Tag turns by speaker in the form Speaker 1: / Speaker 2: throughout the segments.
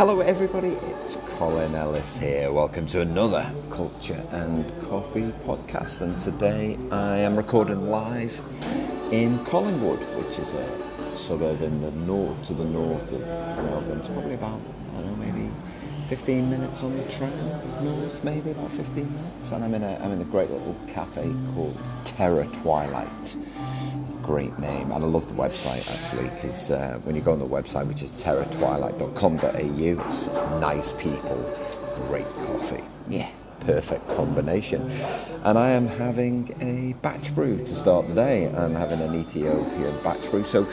Speaker 1: Hello, everybody. It's Colin Ellis here. Welcome to another Culture and Coffee podcast. And today I am recording live in Collingwood, which is a suburb in the north to the north of Melbourne. It's probably about I don't know, maybe 15 minutes on the train north, maybe about 15 minutes. And I'm in a I'm in a great little cafe called Terror Twilight great name, and I love the website actually because uh, when you go on the website, which is terrortwilight.com.au, it's, it's nice people, great coffee. Yeah, perfect combination. And I am having a batch brew to start the day. I'm having an Ethiopian batch brew. So,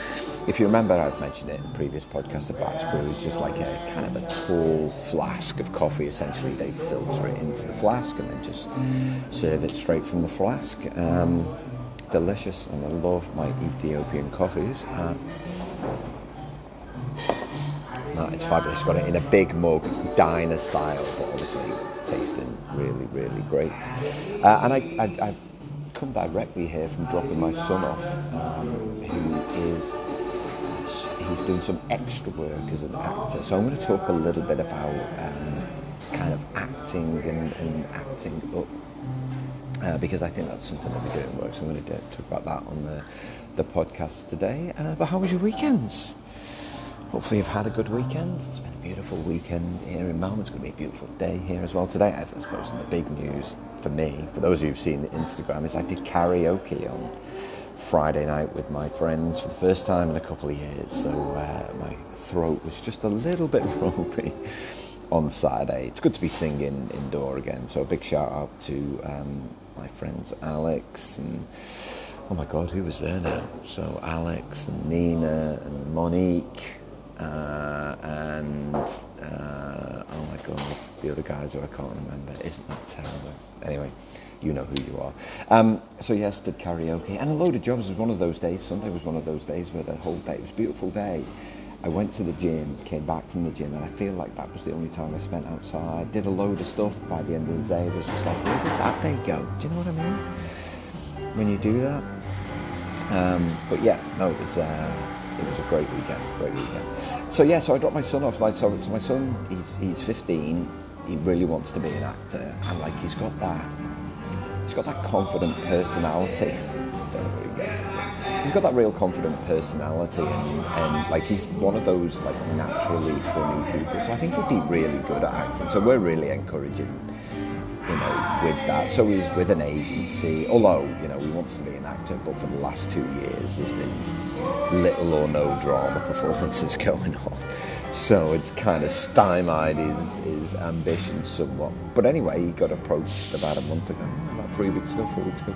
Speaker 1: if you remember, I've mentioned it in previous podcasts. A batch brew is just like a kind of a tall flask of coffee. Essentially, they filter it into the flask and then just serve it straight from the flask. Um, delicious and I love my Ethiopian coffees. Uh, that is fabulous. Got it in a big mug, diner style, but obviously tasting really, really great. Uh, and I, I, have come directly here from dropping my son off, um, who is he's doing some extra work as an actor. So I'm going to talk a little bit about um, kind of acting and, and acting up uh, because I think that's something that we do in work. So I'm going to talk about that on the, the podcast today. Uh, but how was your weekends? Hopefully, you've had a good weekend. Beautiful weekend here in Melbourne. It's going to be a beautiful day here as well today. I suppose the big news for me, for those of you who've seen the Instagram, is I did karaoke on Friday night with my friends for the first time in a couple of years. So uh, my throat was just a little bit ropey on Saturday. It's good to be singing indoor again. So a big shout out to um, my friends Alex and oh my god, who was there now? So Alex and Nina and Monique uh, and uh, oh my god, the other guys who I can't remember. Isn't that terrible? Anyway, you know who you are. Um, so yes, did karaoke and a load of jobs. Was one of those days. Sunday was one of those days where the whole day it was a beautiful day. I went to the gym, came back from the gym, and I feel like that was the only time I spent outside. Did a load of stuff. By the end of the day, it was just like, where did that day go? Do you know what I mean? When you do that. Um, but yeah, no, it was uh, it was a great weekend, great weekend. So yeah, so I dropped my son off. My so, so my son, he's he's 15. He really wants to be an actor, and like he's got that, he's got that confident personality. he's got that real confident personality and, and like he's one of those like naturally funny people so I think he'd be really good at acting so we're really encouraging you know with that. So he's with an agency although you know he wants to be an actor but for the last two years there's been little or no drama performances going on. So it's kind of stymied his, his ambition somewhat. But anyway he got approached about a month ago three weeks ago, four weeks ago,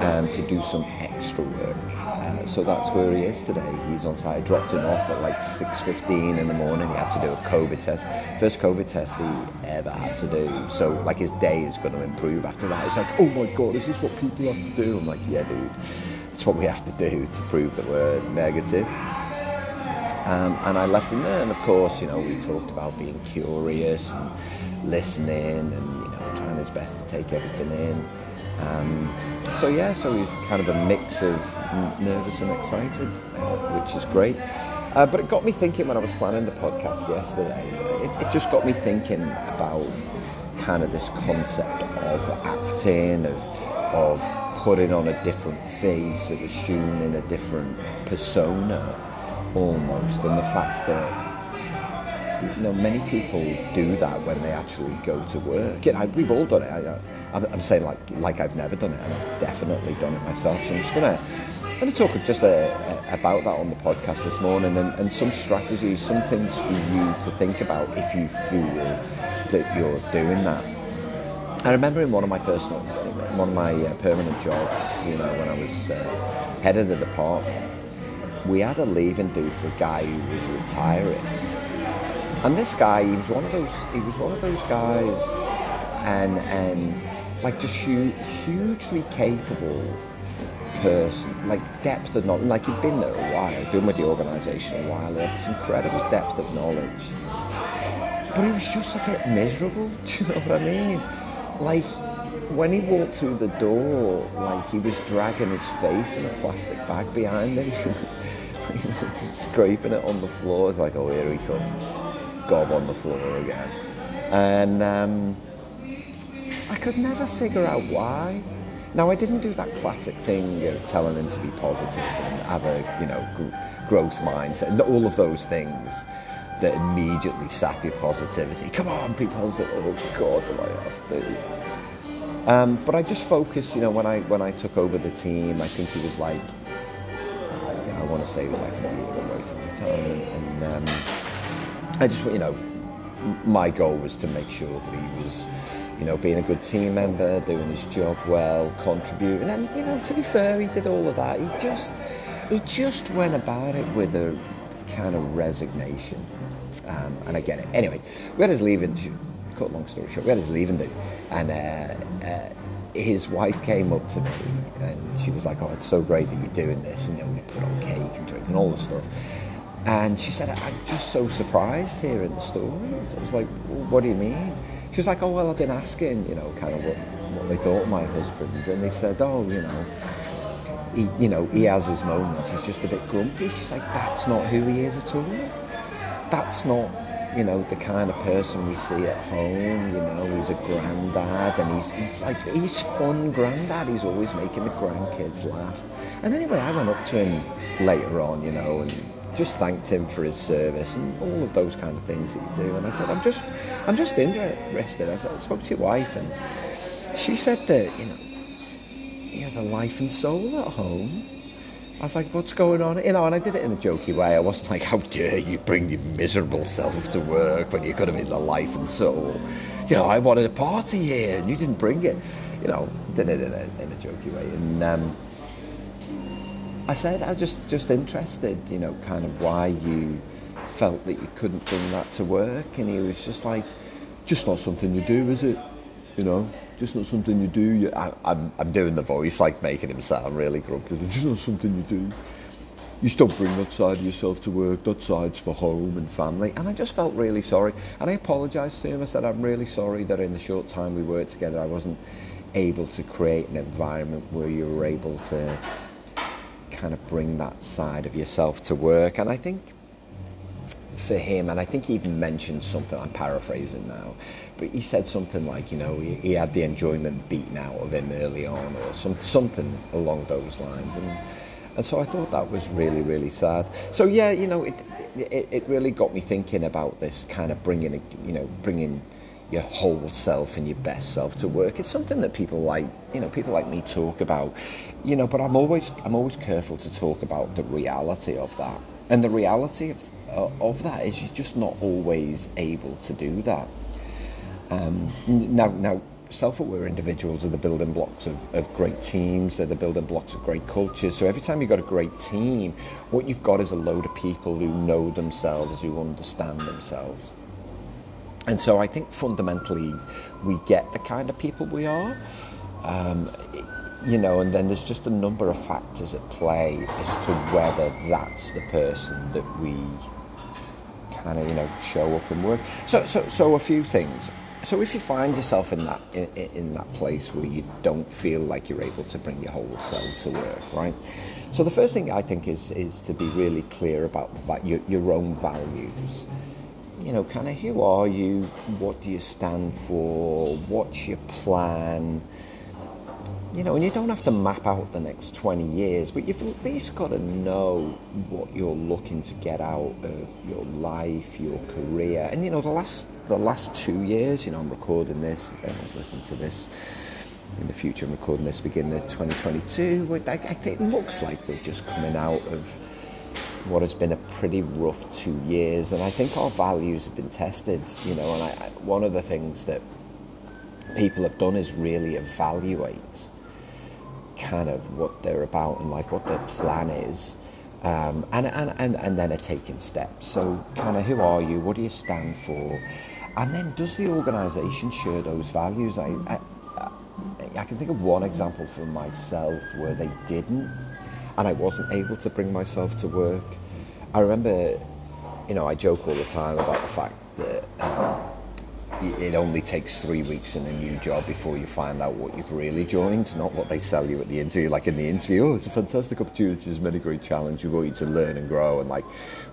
Speaker 1: um, to do some extra work. Uh, so that's where he is today. He's on site. I dropped him off at like 6.15 in the morning. He had to do a COVID test. First COVID test he ever had to do. So like his day is going to improve after that. It's like, oh my God, is this what people have to do? I'm like, yeah, dude. It's what we have to do to prove that we're negative. Um, and I left him there, and of course, you know, we talked about being curious and listening and trying his best to take everything in. Um, so yeah, so he's kind of a mix of nervous and excited, uh, which is great. Uh, but it got me thinking when I was planning the podcast yesterday. It, it, just got me thinking about kind of this concept of acting, of of putting on a different face, of assuming a different persona, almost, and the fact that you know, many people do that when they actually go to work. You know, we've all done it. I, am saying like like I've never done it, and I've definitely done it myself. So I'm just gonna going to talk just a, a, about that on the podcast this morning, and, and some strategies, some things for you to think about if you feel that you're doing that. I remember in one of my personal, one of my uh, permanent jobs, you know, when I was uh, head of the department, we had a leaving do for a guy who was retiring and this guy, he was one of those. He was one of those guys, and and like just hu- hugely capable person, like depth of knowledge. Like he'd been there a while, been with the organisation a while. He had this incredible depth of knowledge, but he was just a bit miserable. Do you know what I mean? Like when he walked through the door, like he was dragging his face in a plastic bag behind him, just scraping it on the floor. It's like, oh, here he comes gob on the floor again. And um, I could never figure out why. Now, I didn't do that classic thing of telling him to be positive and have a, you know, gr- growth mindset all of those things that immediately sap your positivity. Come on, be positive. Oh God, do I have to? Um, but I just focused, you know, when I when I took over the team, I think he was like, I, I want to say he was like a year away from retirement, and, and um, I just, you know, my goal was to make sure that he was you know, being a good team member, doing his job well, contributing, and you know, to be fair, he did all of that. He just, he just went about it with a kind of resignation, um, and I get it. Anyway, we had his leaving. Cut long story short, we had his leaving do, and uh, uh, his wife came up to me and she was like, "Oh, it's so great that you're doing this." And you know, we put on cake and drink and all the stuff. And she said, "I'm just so surprised hearing the stories." I was like, well, "What do you mean?" she was like, oh, well, I've been asking, you know, kind of what, what they thought of my husband. And they said, oh, you know, he, you know, he has his moments. He's just a bit grumpy. She's like, that's not who he is at all. That's not, you know, the kind of person we see at home. You know, he's a granddad, and he's he's like he's fun granddad. He's always making the grandkids laugh. And anyway, I went up to him later on, you know, and just thanked him for his service and all of those kind of things that you do. And I said, I'm just, I'm just interested. I, said, I spoke to your wife, and she said that you know, you have the life and soul at home. I was like, what's going on? You know, and I did it in a jokey way. I wasn't like, how dare you bring your miserable self to work when you could have been the life and soul. You know, I wanted a party here and you didn't bring it. You know, did it in a, in a jokey way. And um, I said I was just just interested, you know, kind of why you felt that you couldn't bring that to work, and he was just like, just not something you do, is it? You know, just not something you do. You, I, am I'm, I'm doing the voice like making him sound really grumpy. Just not something you do. You still bring that side of yourself to work. That side's for home and family. And I just felt really sorry. And I apologised to him. I said, I'm really sorry that in the short time we worked together, I wasn't able to create an environment where you were able to kind of bring that side of yourself to work. And I think for him, and I think he even mentioned something, I'm paraphrasing now, but he said something like, you know, he, he had the enjoyment beaten out of him early on, or some, something along those lines. And, and so I thought that was really, really sad. So yeah, you know, it, it, it really got me thinking about this kind of bringing, you know, bringing your whole self and your best self to work. It's something that people like, you know, people like me talk about, you know. But I'm always, I'm always careful to talk about the reality of that. And the reality of uh, of that is you're just not always able to do that. Um, now, now, self-aware individuals are the building blocks of, of great teams. They're the building blocks of great cultures. So every time you've got a great team, what you've got is a load of people who know themselves, who understand themselves. And so I think fundamentally we get the kind of people we are. Um, you know, and then there's just a number of factors at play as to whether that's the person that we kind of, you know, show up and work. So, so, so a few things. So if you find yourself in that in, in that place where you don't feel like you're able to bring your whole self to work, right? So the first thing I think is is to be really clear about the, your, your own values you know, kind of who are you? What do you stand for? What's your plan? You know, and you don't have to map out the next 20 years, but you've at least got to know what you're looking to get out of your life, your career. And you know, the last the last two years, you know, I'm recording this. everyone's listening to this in the future, I'm recording this beginning of 2022. It looks like we're just coming out of what has been a pretty rough two years, and I think our values have been tested. You know, and I, one of the things that people have done is really evaluate kind of what they're about and like what their plan is. Um, and, and, and, and then are taking steps. So, kind of, who are you? What do you stand for? And then, does the organisation share those values? I, I, I can think of one example for myself where they didn't and I wasn't able to bring myself to work. I remember, you know, I joke all the time about the fact that um, it only takes three weeks in a new job before you find out what you've really joined, not what they sell you at the interview. Like in the interview, oh, it's a fantastic opportunity, there's many great challenge. we want you to learn and grow. And like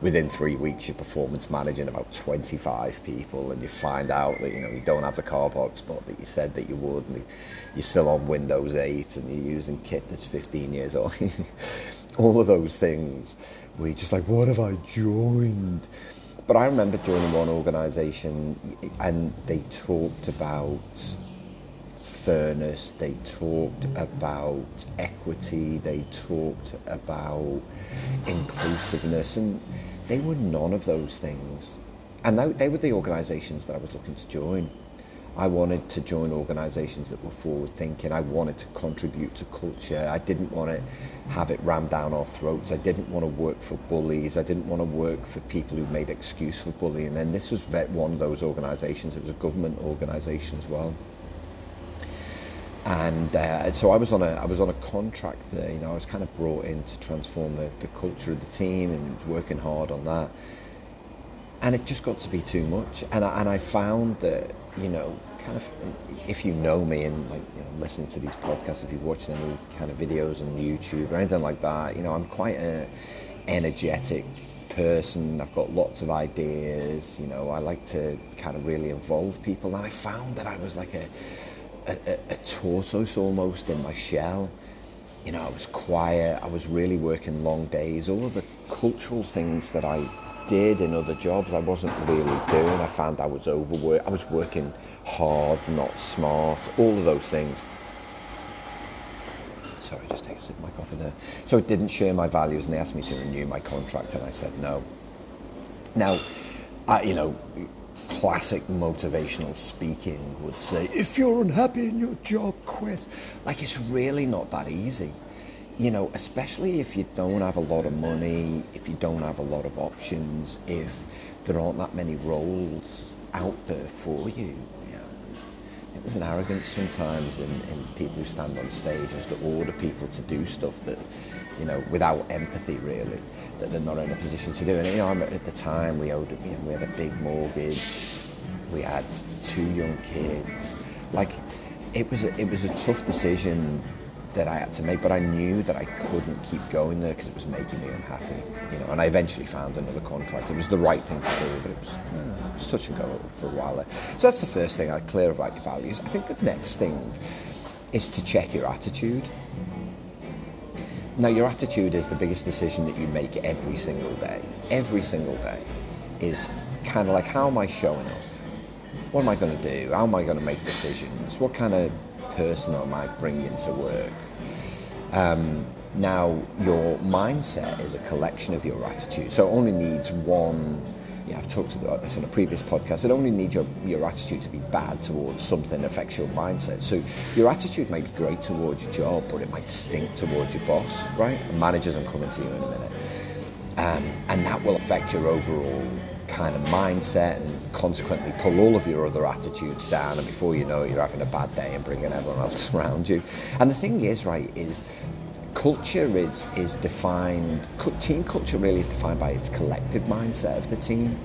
Speaker 1: within three weeks, you're performance managing about 25 people, and you find out that you know you don't have the car park spot that you said that you would, and you're still on Windows 8, and you're using kit that's 15 years old. All of those things, you're just like, what have I joined? But I remember joining one organisation and they talked about fairness, they talked about equity, they talked about inclusiveness, and they were none of those things. And they were the organisations that I was looking to join. I wanted to join organisations that were forward thinking. I wanted to contribute to culture. I didn't want to have it rammed down our throats. I didn't want to work for bullies. I didn't want to work for people who made excuse for bullying. And this was one of those organisations. It was a government organisation as well. And uh, so I was on a I was on a contract there. You know, I was kind of brought in to transform the, the culture of the team and working hard on that. And it just got to be too much. And I, and I found that you know, kind of, if you know me and like, you know, listen to these podcasts, if you've watched any kind of videos on YouTube or anything like that, you know, I'm quite an energetic person. I've got lots of ideas. You know, I like to kind of really involve people. And I found that I was like a, a, a tortoise almost in my shell. You know, I was quiet. I was really working long days. All of the cultural things that I did in other jobs I wasn't really doing. I found I was overworked. I was working hard, not smart, all of those things. Sorry, just take a sip of my coffee there. So it didn't share my values and they asked me to renew my contract and I said no. Now, I, you know, classic motivational speaking would say, if you're unhappy in your job, quit. Like it's really not that easy you know, especially if you don't have a lot of money, if you don't have a lot of options, if there aren't that many roles out there for you. There's an arrogance sometimes in, in people who stand on stage as to order people to do stuff that, you know, without empathy really, that they're not in a position to do. And you know, at the time we owed, you know, we had a big mortgage, we had two young kids. Like, it was a, it was a tough decision that I had to make, but I knew that I couldn't keep going there because it was making me unhappy, you know. And I eventually found another contract. It was the right thing to do, but it was, it was touch and go for a while. So that's the first thing. I clear about your values. I think the next thing is to check your attitude. Now, your attitude is the biggest decision that you make every single day. Every single day is kind of like, how am I showing up? What am I going to do? How am I going to make decisions? What kind of person I might bring into work. Um, now, your mindset is a collection of your attitude, so it only needs one. Yeah, I've talked about this on a previous podcast. It only needs your, your attitude to be bad towards something affects your mindset. So your attitude might be great towards your job, but it might stink towards your boss, right? Managers, I'm coming to you in a minute. Um, and that will affect your overall kind of mindset and consequently pull all of your other attitudes down and before you know it you're having a bad day and bringing everyone else around you. And the thing is right is culture is is defined team culture really is defined by its collective mindset of the team.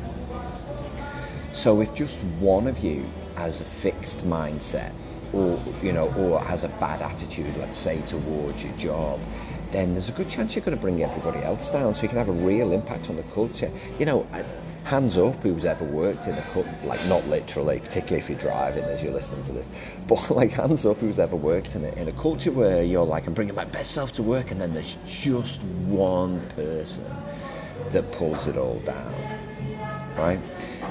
Speaker 1: So if just one of you has a fixed mindset or you know or has a bad attitude let's say towards your job then there's a good chance you're going to bring everybody else down so you can have a real impact on the culture. You know hands up who's ever worked in a cup, like not literally, particularly if you're driving as you're listening to this, but like hands up who's ever worked in a, in a culture where you're like, I'm bringing my best self to work, and then there's just one person that pulls it all down, right?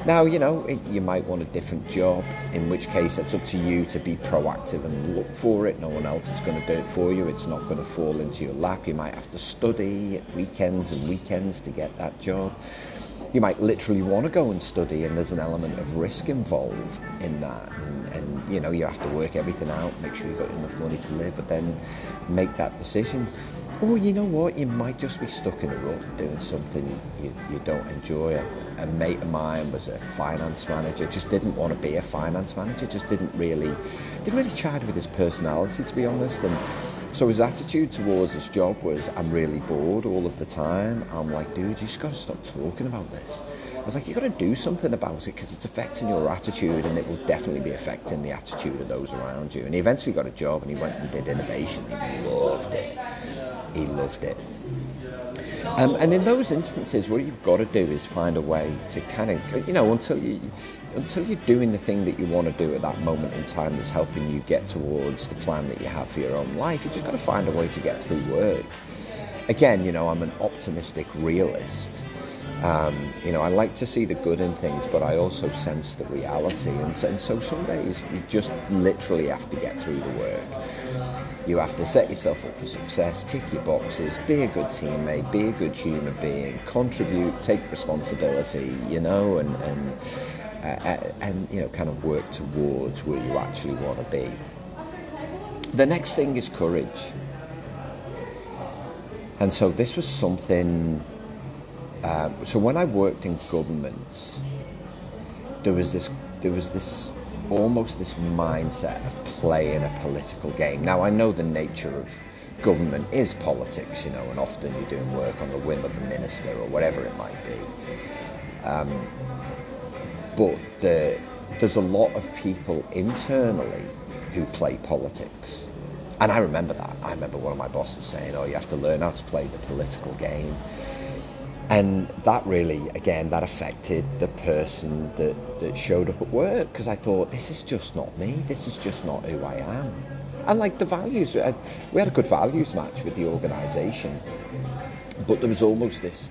Speaker 1: Now, you know, it, you might want a different job, in which case it's up to you to be proactive and look for it. No one else is going to do it for you. It's not going to fall into your lap. You might have to study weekends and weekends to get that job you might literally want to go and study, and there's an element of risk involved in that. And, and, you know, you have to work everything out, make sure you've got enough money to live, but then make that decision. Or you know what, you might just be stuck in a rut doing something you, you don't enjoy. A, a mate of mine was a finance manager, just didn't want to be a finance manager, just didn't really, didn't really chide with his personality, to be honest. And so his attitude towards his job was, I'm really bored all of the time. I'm like, dude, you just got to stop talking about this. I was like, you've got to do something about it because it's affecting your attitude and it will definitely be affecting the attitude of those around you. And he eventually got a job and he went and did innovation. He loved it. He loved it. Um, and in those instances, what you've got to do is find a way to kind of, you know, until you until you're doing the thing that you want to do at that moment in time that's helping you get towards the plan that you have for your own life, you just got to find a way to get through work. Again, you know, I'm an optimistic realist. Um, you know, I like to see the good in things, but I also sense the reality. And so, and so some days you just literally have to get through the work. You have to set yourself up for success, tick your boxes, be a good teammate, be a good human being, contribute, take responsibility, you know, and, and, uh, and you know, kind of work towards where you actually want to be. The next thing is courage. And so this was something. Uh, so when I worked in government, there was this there was this almost this mindset of playing a political game. Now, I know the nature of government is politics, you know, and often you're doing work on the whim of the minister or whatever it might be. Um, but the, there's a lot of people internally who play politics. And I remember that. I remember one of my bosses saying, oh, you have to learn how to play the political game. And that really, again, that affected the person that, that showed up at work because I thought, this is just not me. This is just not who I am. And like the values, we had a good values match with the organisation, but there was almost this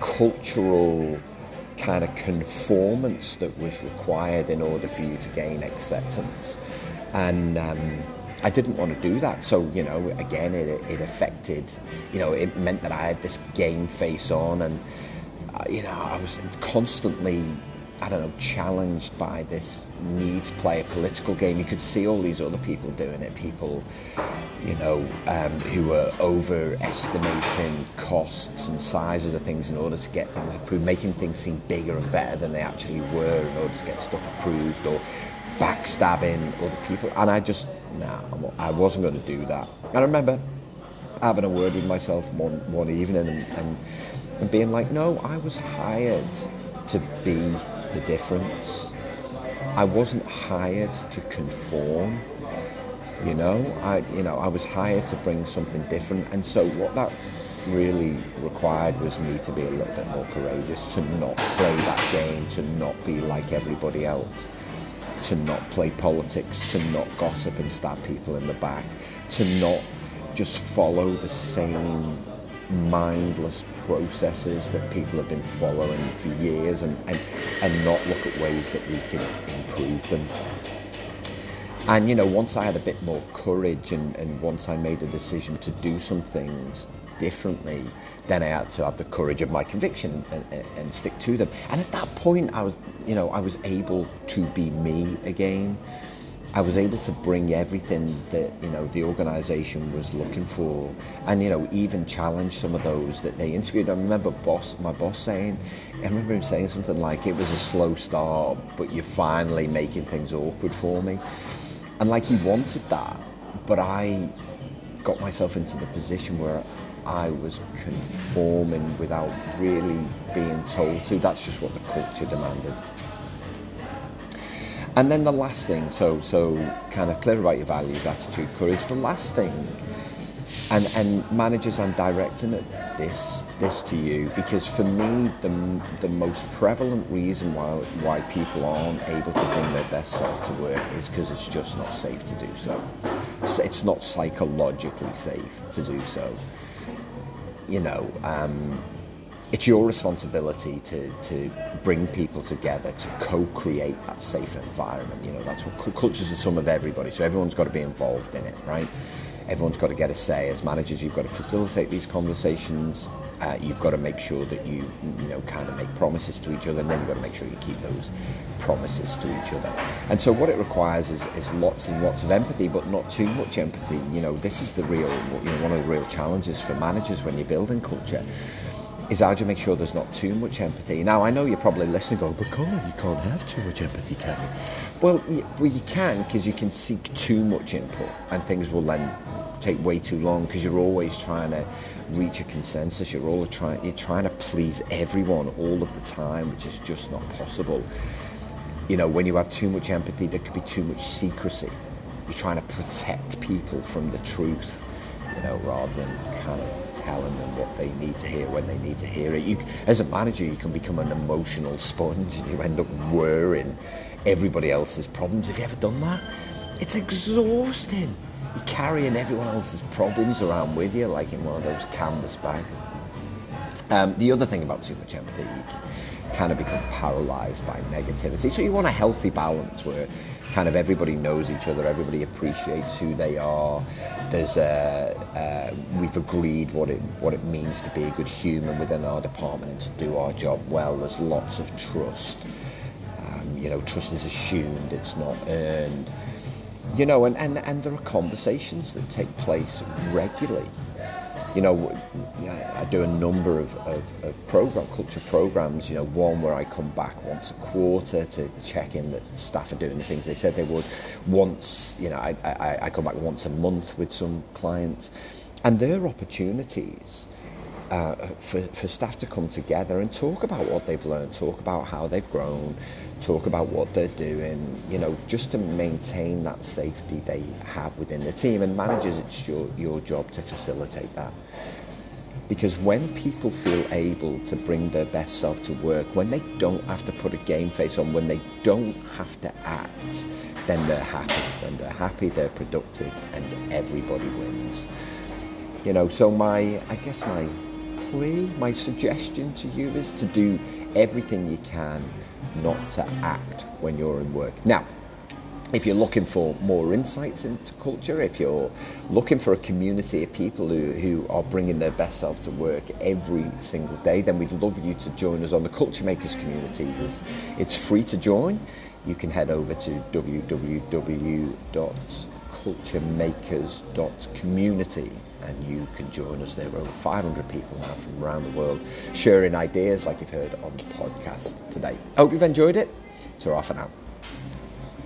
Speaker 1: cultural kind of conformance that was required in order for you to gain acceptance. And um, I didn't want to do that. So, you know, again, it, it affected, you know, it meant that I had this game face on and, uh, you know, I was constantly, I don't know, challenged by this need to play a political game. You could see all these other people doing it, people, you know, um, who were overestimating costs and sizes of things in order to get things approved, making things seem bigger and better than they actually were in order to get stuff approved or backstabbing other people. And I just, nah, I wasn't going to do that. I remember having a word with myself one, one evening and, and, and being like, no, I was hired to be the difference. I wasn't hired to conform. You know, I you know I was hired to bring something different, and so what that really required was me to be a little bit more courageous, to not play that game, to not be like everybody else to not play politics, to not gossip and stab people in the back, to not just follow the same mindless processes that people have been following for years and, and, and not look at ways that we can improve them. And you know, once I had a bit more courage and, and once I made a decision to do some things differently, then I had to have the courage of my conviction and, and, and, stick to them. And at that point, I was, you know, I was able to be me again. I was able to bring everything that you know the organisation was looking for, and you know even challenge some of those that they interviewed. I remember boss, my boss saying, I remember him saying something like, "It was a slow start, but you're finally making things awkward for me," and like he wanted that, but I got myself into the position where I was conforming without really being told to. That's just what the culture demanded. And then the last thing, so so kind of clear about your values, attitude, courage. The last thing, and and managers, I'm directing this this to you because for me, the the most prevalent reason why why people aren't able to bring their best self to work is because it's just not safe to do so. It's not psychologically safe to do so you know, um, it's your responsibility to, to bring people together to co-create that safe environment. You know, that's what culture's the sum of everybody, so everyone's got to be involved in it, right? Everyone's got to get a say. As managers, you've got to facilitate these conversations. Uh, you've got to make sure that you, you know, kind of make promises to each other, and then you've got to make sure you keep those promises to each other. And so, what it requires is, is lots and lots of empathy, but not too much empathy. You know, this is the real, you know, one of the real challenges for managers when you're building culture is how you make sure there's not too much empathy? Now, I know you're probably listening going, but Colin, you can't have too much empathy, can you? Well, you, well, you can because you can seek too much input and things will then take way too long because you're always trying to reach a consensus. You're all trying you're trying to please everyone all of the time, which is just not possible. You know, when you have too much empathy, there could be too much secrecy. You're trying to protect people from the truth, you know, rather than kind of telling them what they need to hear when they need to hear it. You, as a manager, you can become an emotional sponge and you end up worrying everybody else's problems. Have you ever done that? It's exhausting. You're carrying everyone else's problems around with you, like in one of those canvas bags. Um, the other thing about too much empathy, you kind of become paralyzed by negativity. So you want a healthy balance where kind of everybody knows each other, everybody appreciates who they are. There's a, uh, we've agreed what it what it means to be a good human within our department and to do our job well. There's lots of trust. Um, you know, trust is assumed; it's not earned. You know, and, and, and there are conversations that take place regularly you know, do a number of, of, of, program culture programs. You know, one where I come back once a quarter to check in that staff are doing the things they said they would. Once, you know, I, I, I come back once a month with some clients, and there are opportunities uh, for, for staff to come together and talk about what they've learned, talk about how they've grown, talk about what they're doing, you know, just to maintain that safety they have within the team. And managers, it's your, your job to facilitate that. Because when people feel able to bring their best self to work, when they don't have to put a game face on, when they don't have to act, then they're happy. When they're happy, they're productive, and everybody wins. You know, so my, I guess my plea, my suggestion to you is to do everything you can not to act when you're in work. Now, if you're looking for more insights into culture, if you're looking for a community of people who, who are bringing their best self to work every single day, then we'd love you to join us on the Culture Makers community. It's, it's free to join. You can head over to www.culturemakers.community and you can join us. There are over 500 people now from around the world sharing ideas like you've heard on the podcast today. Hope you've enjoyed it. Ta for now.